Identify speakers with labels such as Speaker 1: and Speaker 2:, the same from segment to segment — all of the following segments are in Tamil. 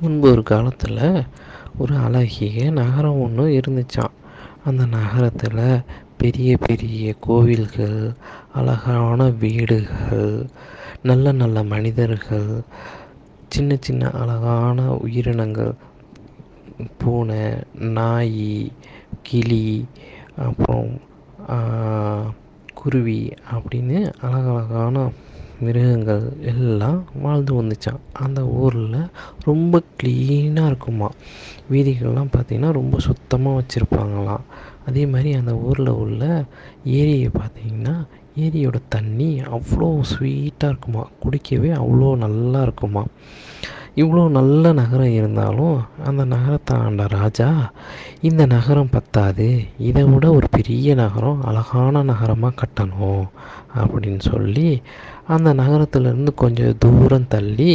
Speaker 1: முன்பு ஒரு காலத்தில் ஒரு அழகிய நகரம் ஒன்று இருந்துச்சாம். அந்த நகரத்தில் பெரிய பெரிய கோவில்கள் அழகான வீடுகள் நல்ல நல்ல மனிதர்கள் சின்ன சின்ன அழகான உயிரினங்கள் பூனை நாய் கிளி அப்புறம் குருவி அப்படின்னு அழகழகான மிருகங்கள் எல்லாம் வாழ்ந்து வந்துச்சாம். அந்த ஊரில் ரொம்ப க்ளீனாக இருக்குமா வீதிகளெலாம் பார்த்திங்கன்னா ரொம்ப சுத்தமாக வச்சுருப்பாங்களாம். அதே மாதிரி அந்த ஊரில் உள்ள ஏரியை பார்த்திங்கன்னா ஏரியோட தண்ணி அவ்வளோ ஸ்வீட்டாக இருக்குமா குடிக்கவே அவ்வளோ நல்லா இருக்குமா இவ்வளோ நல்ல நகரம் இருந்தாலும் அந்த நகரத்தை ஆண்ட ராஜா இந்த நகரம் பத்தாது. இதை விட ஒரு பெரிய நகரம் அழகான நகரமாக கட்டணும் அப்படின்னு சொல்லி அந்த நகரத்துலேருந்து கொஞ்சம் தூரம் தள்ளி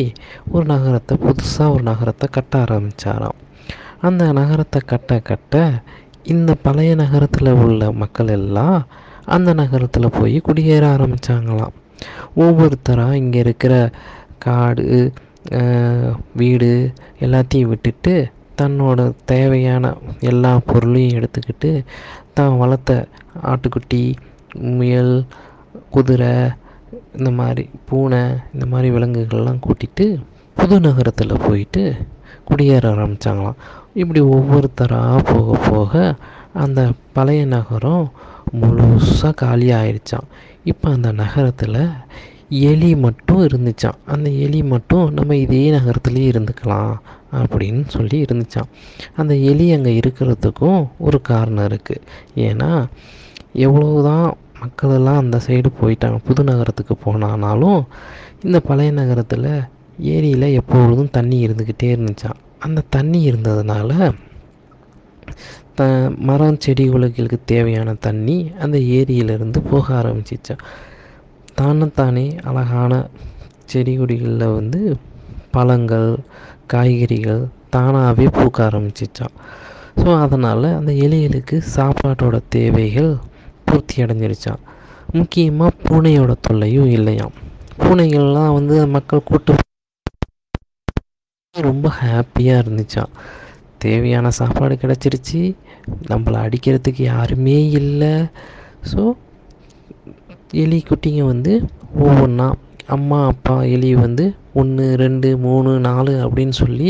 Speaker 1: ஒரு நகரத்தை புதுசாக ஒரு நகரத்தை கட்ட ஆரம்பித்தாராம் அந்த நகரத்தை கட்ட கட்ட இந்த பழைய நகரத்தில் உள்ள மக்கள் எல்லாம் அந்த நகரத்தில் போய் குடியேற ஆரம்பித்தாங்களாம் ஒவ்வொருத்தராக இங்கே இருக்கிற காடு வீடு எல்லாத்தையும் விட்டுட்டு தன்னோட தேவையான எல்லா பொருளையும் எடுத்துக்கிட்டு தான் வளர்த்த ஆட்டுக்குட்டி முயல் குதிரை இந்த மாதிரி பூனை இந்த மாதிரி விலங்குகள்லாம் கூட்டிகிட்டு புது நகரத்தில் போயிட்டு குடியேற ஆரம்பித்தாங்களாம் இப்படி ஒவ்வொருத்தராக போக போக அந்த பழைய நகரம் முழுசாக காலியாகிடுச்சான் இப்போ அந்த நகரத்தில் எலி மட்டும் இருந்துச்சான் அந்த எலி மட்டும் நம்ம இதே நகரத்துலேயே இருந்துக்கலாம் அப்படின்னு சொல்லி இருந்துச்சான் அந்த எலி அங்கே இருக்கிறதுக்கும் ஒரு காரணம் இருக்குது ஏன்னா எவ்வளோ தான் மக்களெல்லாம் அந்த சைடு போயிட்டாங்க. புது நகரத்துக்கு போனானாலும் இந்த பழைய நகரத்தில் ஏரியில் எப்பொழுதும் தண்ணி இருந்துக்கிட்டே இருந்துச்சான் அந்த தண்ணி இருந்ததுனால த மரம் செடிகளுக்கு தேவையான தண்ணி அந்த ஏரியிலேருந்து போக ஆரம்பிச்சிச்சான் தானத்தானே அழகான செடி கொடிகளில் வந்து பழங்கள் காய்கறிகள் தானாகவே பூக்க ஆரம்பிச்சிச்சான் ஸோ அதனால் அந்த எலிகளுக்கு சாப்பாட்டோட தேவைகள் பூர்த்தி அடைஞ்சிருச்சா முக்கியமாக பூனையோட தொல்லையும் இல்லையாம். பூனைகள்லாம் வந்து மக்கள் கூட்டு ரொம்ப ஹாப்பியாக இருந்துச்சா தேவையான சாப்பாடு கிடச்சிருச்சு. நம்மளை அடிக்கிறதுக்கு யாருமே இல்லை. ஸோ எலி குட்டிங்க வந்து ஒவ்வொன்றா அம்மா அப்பா எலி வந்து ஒன்று ரெண்டு மூணு நாலு அப்படின்னு சொல்லி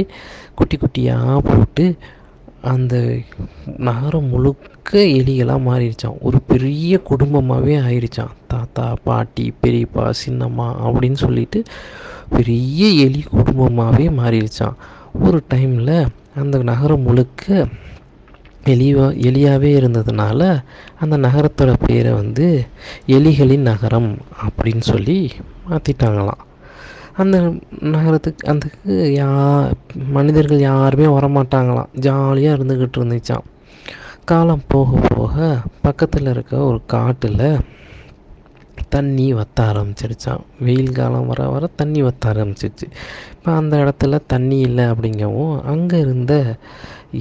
Speaker 1: குட்டி குட்டியாக போட்டு அந்த நகரம் முழுக்க எலிகளாக மாறிடுச்சான் ஒரு பெரிய குடும்பமாகவே ஆயிடுச்சான் தாத்தா பாட்டி பெரியப்பா சின்னம்மா அப்படின்னு சொல்லிட்டு பெரிய எலி குடும்பமாகவே மாறிடுச்சான் ஒரு டைமில் அந்த நகரம் முழுக்க எலிவா எலியாகவே இருந்ததுனால அந்த நகரத்தோட பேரை வந்து எலிகளின் நகரம் அப்படின்னு சொல்லி மாற்றிட்டாங்களாம் அந்த நகரத்துக்கு அந்த யா மனிதர்கள் யாருமே வரமாட்டாங்களாம். ஜாலியாக இருந்துக்கிட்டு இருந்துச்சான் காலம் போக போக பக்கத்தில் இருக்க ஒரு காட்டில் தண்ணி வத்த ஆரம்பிச்சிருச்சான் வெயில் காலம் வர வர தண்ணி வத்த ஆரம்பிச்சிருச்சு. இப்போ அந்த இடத்துல தண்ணி இல்லை அப்படிங்கவும் அங்கே இருந்த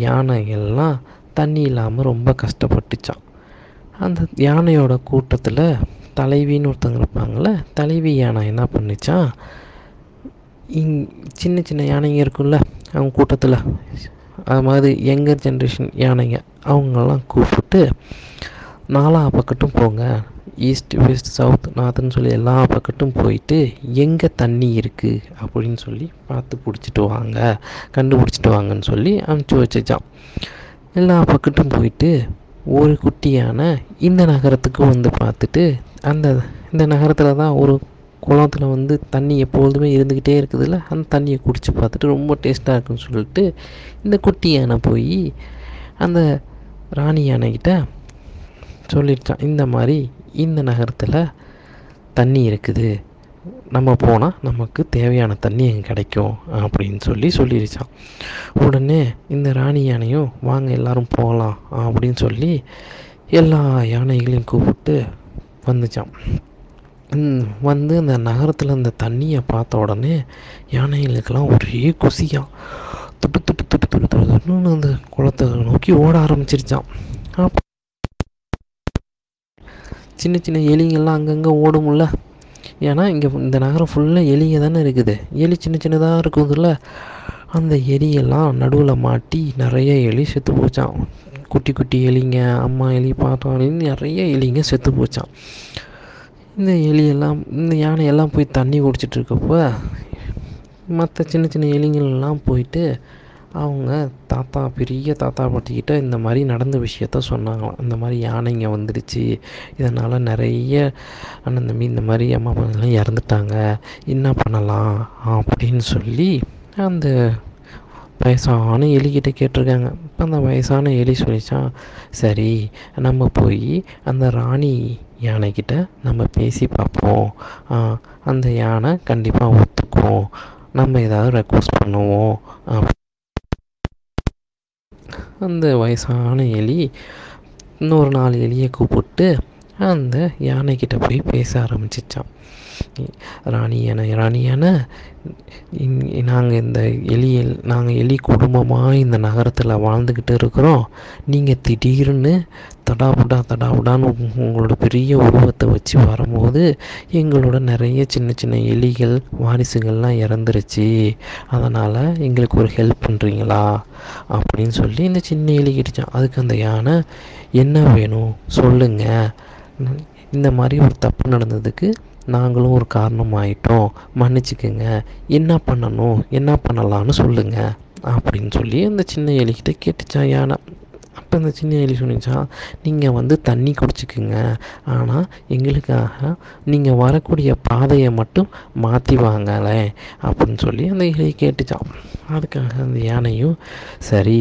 Speaker 1: யானைகள்லாம் தண்ணி இல்லாமல் ரொம்ப கஷ்டப்பட்டுச்சான் அந்த யானையோட கூட்டத்தில் தலைவின்னு ஒருத்தவங்க இருப்பாங்கள்ல தலைவி யானை என்ன பண்ணிச்சான் இங் சின்ன சின்ன யானைங்க இருக்கும்ல அவங்க கூட்டத்தில். அது மாதிரி யங்கர் ஜென்ரேஷன் யானைங்க அவங்கெல்லாம் கூப்பிட்டு நாலா பக்கட்டும் போங்க. ஈஸ்ட் வெஸ்ட் சவுத் நார்த்துன்னு சொல்லி எல்லா பக்கட்டும் போயிட்டு எங்கே தண்ணி இருக்குது அப்படின்னு சொல்லி பார்த்து பிடிச்சிட்டு வாங்க. கண்டுபிடிச்சிட்டு வாங்கன்னு சொல்லி அனுப்பிச்சி வச்சுச்சான் எல்லா பக்கட்டும் போயிட்டு ஒரு குட்டியான இந்த நகரத்துக்கு வந்து பார்த்துட்டு அந்த இந்த நகரத்தில் தான் ஒரு குளத்துல வந்து தண்ணி எப்பொழுதுமே இருந்துக்கிட்டே இருக்குதுல்ல அந்த தண்ணியை குடித்து பார்த்துட்டு ரொம்ப டேஸ்ட்டாக இருக்குன்னு சொல்லிட்டு இந்த குட்டி யானை போய் அந்த ராணி யானைக்கிட்ட சொல்லிடுச்சான் இந்த மாதிரி இந்த நகரத்தில் தண்ணி இருக்குது நம்ம போனால் நமக்கு தேவையான தண்ணி அங்கே கிடைக்கும் அப்படின்னு சொல்லி சொல்லிடுச்சான் உடனே இந்த ராணி யானையும் வாங்க எல்லாரும் போகலாம் அப்படின்னு சொல்லி எல்லா யானைகளையும் கூப்பிட்டு வந்துச்சான் வந்து அந்த நகரத்தில் அந்த தண்ணியை பார்த்த உடனே யானைகளுக்கெல்லாம் ஒரே குசியாக துட்டு துட்டு துட்டு துட்டு துட்டு துட்டுன்னு அந்த குளத்தை நோக்கி ஓட ஆரம்பிச்சிருச்சான் அப்போ சின்ன சின்ன எலிங்கெல்லாம் அங்கங்கே ஓடும்ல ஏன்னா இங்கே இந்த நகரம் ஃபுல்லாக எலிங்க தானே இருக்குது. எலி சின்ன சின்னதாக இருக்குதுல்ல. அந்த எலியெல்லாம் நடுவில் மாட்டி நிறைய எலி செத்து போச்சான் குட்டி குட்டி எலிங்க அம்மா எலி பாப்பா எலின்னு நிறைய எலிங்க செத்து போச்சான் இந்த எலியெல்லாம் இந்த யானையெல்லாம் போய் தண்ணி குடிச்சிட்டு இருக்கப்போ மற்ற சின்ன சின்ன எலிங்கள்லாம் போயிட்டு அவங்க தாத்தா பெரிய தாத்தா பாட்டிக்கிட்ட இந்த மாதிரி நடந்த விஷயத்த சொன்னாங்களாம். இந்த மாதிரி யானைங்க வந்துடுச்சு. இதனால் நிறைய அண்ணன் தம்பி இந்த மாதிரி அம்மா அப்பாலாம் இறந்துட்டாங்க. என்ன பண்ணலாம்? அப்படின்னு சொல்லி அந்த வயசான எலிக்கிட்ட கேட்டிருக்காங்க. இப்போ அந்த வயசான எலி சொல்லிச்சான் சரி நம்ம போய் அந்த ராணி யானைக்கிட்ட நம்ம பேசி பார்ப்போம். அந்த யானை கண்டிப்பாக ஒத்துக்கும். நம்ம ஏதாவது ரெக்வஸ்ட் பண்ணுவோம். அந்த வயசான எலி இன்னொரு நாலு எலியை கூப்பிட்டு அந்த யானைக்கிட்ட போய் பேச ஆரம்பிச்சிச்சான் ராணி யானை ராணி நாங்கள் இந்த எலி நாங்கள் எலி குடும்பமாக இந்த நகரத்தில் வாழ்ந்துக்கிட்டு இருக்கிறோம். நீங்கள் திடீர்னு தடாபுடா தடாபுடான்னு உங்களோட பெரிய உருவத்தை வச்சு வரும்போது எங்களோட நிறைய சின்ன சின்ன எலிகள் வாரிசுகள்லாம் இறந்துருச்சு. அதனால் எங்களுக்கு ஒரு ஹெல்ப் பண்ணுறீங்களா அப்படின்னு சொல்லி இந்த சின்ன எலி கிட்டுச்சான் அதுக்கு அந்த யானை என்ன வேணும்? சொல்லுங்கள் இந்த மாதிரி ஒரு தப்பு நடந்ததுக்கு நாங்களும் ஒரு காரணம் ஆயிட்டோம் மன்னிச்சுக்கோங்க. என்ன பண்ணணும்? என்ன பண்ணலான்னு சொல்லுங்கள் அப்படின்னு சொல்லி அந்த சின்ன எலிக்கிட்ட கேட்டுச்சான் யானை. அப்போ அந்த சின்ன எலி சொன்னிச்சா நீங்கள் வந்து தண்ணி குடிச்சிக்குங்க. ஆனால் எங்களுக்காக நீங்கள் வரக்கூடிய பாதையை மட்டும் மாற்றி வாங்கலை அப்படின்னு சொல்லி அந்த எலி கேட்டுச்சான் அதுக்காக அந்த யானையும் சரி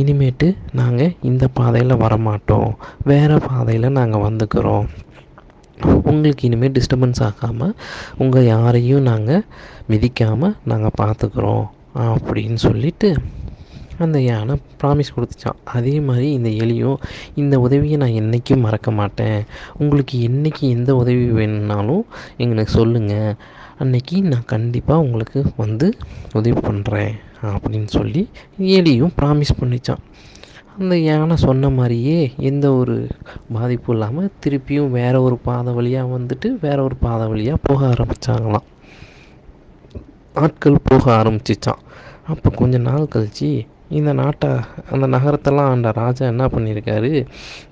Speaker 1: இனிமேட்டு நாங்கள் இந்த பாதையில் வரமாட்டோம். வேறு பாதையில் நாங்கள் வந்துக்கிறோம். உங்களுக்கு இனிமேல் டிஸ்டர்பன்ஸ் ஆகாமல் உங்கள் யாரையும் நாங்கள் மிதிக்காமல் நாங்கள் பார்த்துக்குறோம் அப்படின்னு சொல்லிவிட்டு அந்த யானை ப்ராமிஸ் கொடுத்துச்சான் அதே மாதிரி இந்த எலியும் இந்த உதவியை நான் என்றைக்கும் மறக்க மாட்டேன். உங்களுக்கு என்றைக்கு எந்த உதவி வேணும்னாலும் எங்களுக்கு சொல்லுங்கள் அன்னைக்கு நான் கண்டிப்பாக உங்களுக்கு வந்து உதவி பண்ணுறேன் அப்படின்னு சொல்லி எலியும் ப்ராமிஸ் பண்ணிச்சான் அந்த யானை சொன்ன மாதிரியே எந்த ஒரு பாதிப்பும் இல்லாமல் திருப்பியும் வேறு ஒரு பாதை வழியாக வந்துட்டு வேறு ஒரு பாதை வழியாக போக ஆரம்பித்தாங்களாம் நாட்கள் போக ஆரம்பிச்சிச்சான் அப்போ கொஞ்ச நாள் கழித்து இந்த நாட்டை அந்த நகரத்தெல்லாம் ஆண்ட ராஜா என்ன பண்ணியிருக்காரு?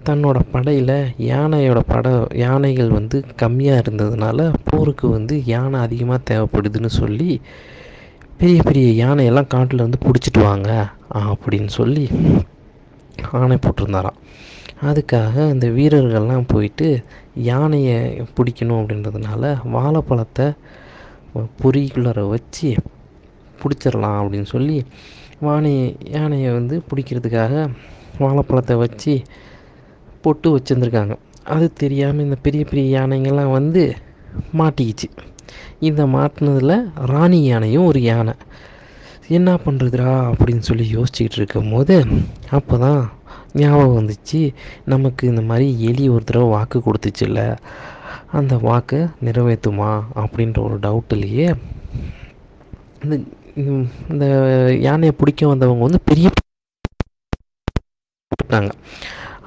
Speaker 1: தன்னோட படையில் யானையோட படை யானைகள் வந்து கம்மியாக இருந்ததுனால போருக்கு வந்து யானை அதிகமாக தேவைப்படுதுன்னு சொல்லி பெரிய பெரிய யானையெல்லாம் காட்டில் வந்து பிடிச்சிட்டு வாங்க அப்படின்னு சொல்லி ஆணை போட்டிருந்தாராம். அதுக்காக அந்த வீரர்கள்லாம் போயிட்டு யானையை பிடிக்கணும் அப்படின்றதுனால வாழைப்பழத்தை பொறிக்குள்ளார வச்சு பிடிச்சிடலாம் அப்படின்னு சொல்லி வானையை யானையை வந்து பிடிக்கிறதுக்காக வாழைப்பழத்தை வச்சு பொட்டு வச்சுருந்துருக்காங்க. அது தெரியாமல் இந்த பெரிய பெரிய யானைங்கள்லாம் வந்து மாட்டிக்கிச்சு. இந்த மாட்டினதில் ராணி யானையும் ஒரு யானை. என்ன பண்ணுறதுடா அப்படின்னு சொல்லி யோசிச்சுக்கிட்டு இருக்கும் போது அப்போ தான் ஞாபகம் வந்துச்சு நமக்கு இந்த மாதிரி எலி ஒரு தடவை வாக்கு கொடுத்துச்சுல்ல அந்த வாக்கை நிறைவேற்றுமா? அப்படின்ற ஒரு டவுட்டுலேயே இந்த இந்த யானையை பிடிக்க வந்தவங்க வந்து பெரிய கூப்பிட்டாங்க.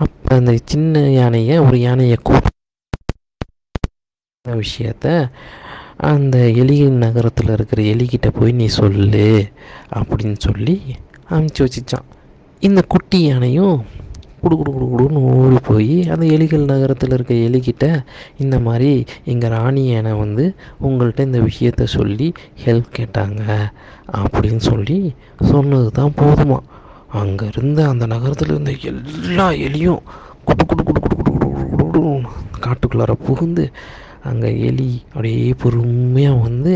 Speaker 1: அப்போ அந்த சின்ன யானையை ஒரு யானையை கூப்பிட்ட விஷயத்த அந்த எலியின் நகரத்தில் இருக்கிற எலிக்கிட்ட போய் நீ சொல்லு அப்படின்னு சொல்லி அமுச்சு வச்சிச்சான். இந்த குட்டி யானையும் குடு குடு குடு குடுன்னு ஓடி போய் அந்த எலிகள் நகரத்தில் இருக்க எலிக்கிட்ட இந்த மாதிரி எங்கள் ராணி யானை வந்து உங்கள்கிட்ட இந்த விஷயத்த சொல்லி ஹெல்ப் கேட்டாங்க அப்படின்னு சொல்லி சொன்னது தான் போதுமா. அங்கே இருந்த அந்த நகரத்தில் இருந்த எல்லா எலியும் குடு குடு குடு குடு குடு குடு குடு காட்டுக்குள்ளார புகுந்து அங்கே எலி அப்படியே பொறுமையாக வந்து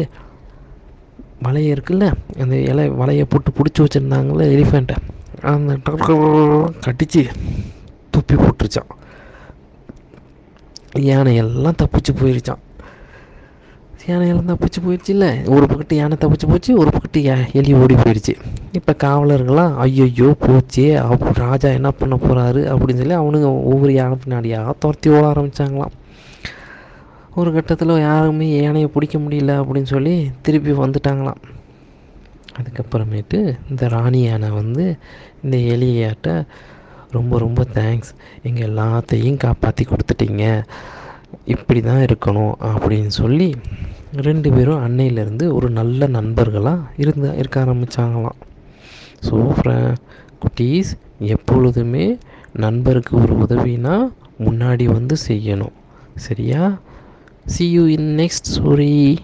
Speaker 1: வலையை இருக்குல்ல அந்த இலை வலையை போட்டு பிடிச்சி வச்சுருந்தாங்களே எலிஃபெண்ட்டை அந்த கடிச்சு துப்பி போட்டுருச்சான் யானையெல்லாம் தப்பிச்சு போயிருச்சான் யானையெல்லாம் தப்பிச்சு போயிடுச்சு இல்லை? ஒரு பக்கத்து யானை தப்பிச்சு போச்சு ஒரு பக்கத்து எலி ஓடி போயிடுச்சு இப்போ காவலர்கள்லாம் ஐயோ போச்சே அப்போ ராஜா என்ன பண்ண போகிறாரு அப்படின்னு சொல்லி அவனுங்க ஒவ்வொரு யானை பின்னாடியாக துரத்தி ஓட ஆரம்பித்தாங்களாம் ஒரு கட்டத்தில் யாருமே யானையை பிடிக்க முடியல அப்படின்னு சொல்லி திருப்பி வந்துட்டாங்களாம். அதுக்கப்புறமேட்டு இந்த ராணி யானை வந்து இந்த எலியாட்ட ரொம்ப ரொம்ப தேங்க்ஸ் எங்கள் எல்லாத்தையும் காப்பாற்றி கொடுத்துட்டீங்க. இப்படி தான் இருக்கணும் அப்படின்னு சொல்லி ரெண்டு பேரும் அன்னையிலேருந்து ஒரு நல்ல நண்பர்களாக இருந்த இருக்க ஆரம்பித்தாங்களாம் ஸோ குட்டீஸ் எப்பொழுதுமே நண்பருக்கு ஒரு உதவினா முன்னாடி வந்து செய்யணும். சரியா? See you in next story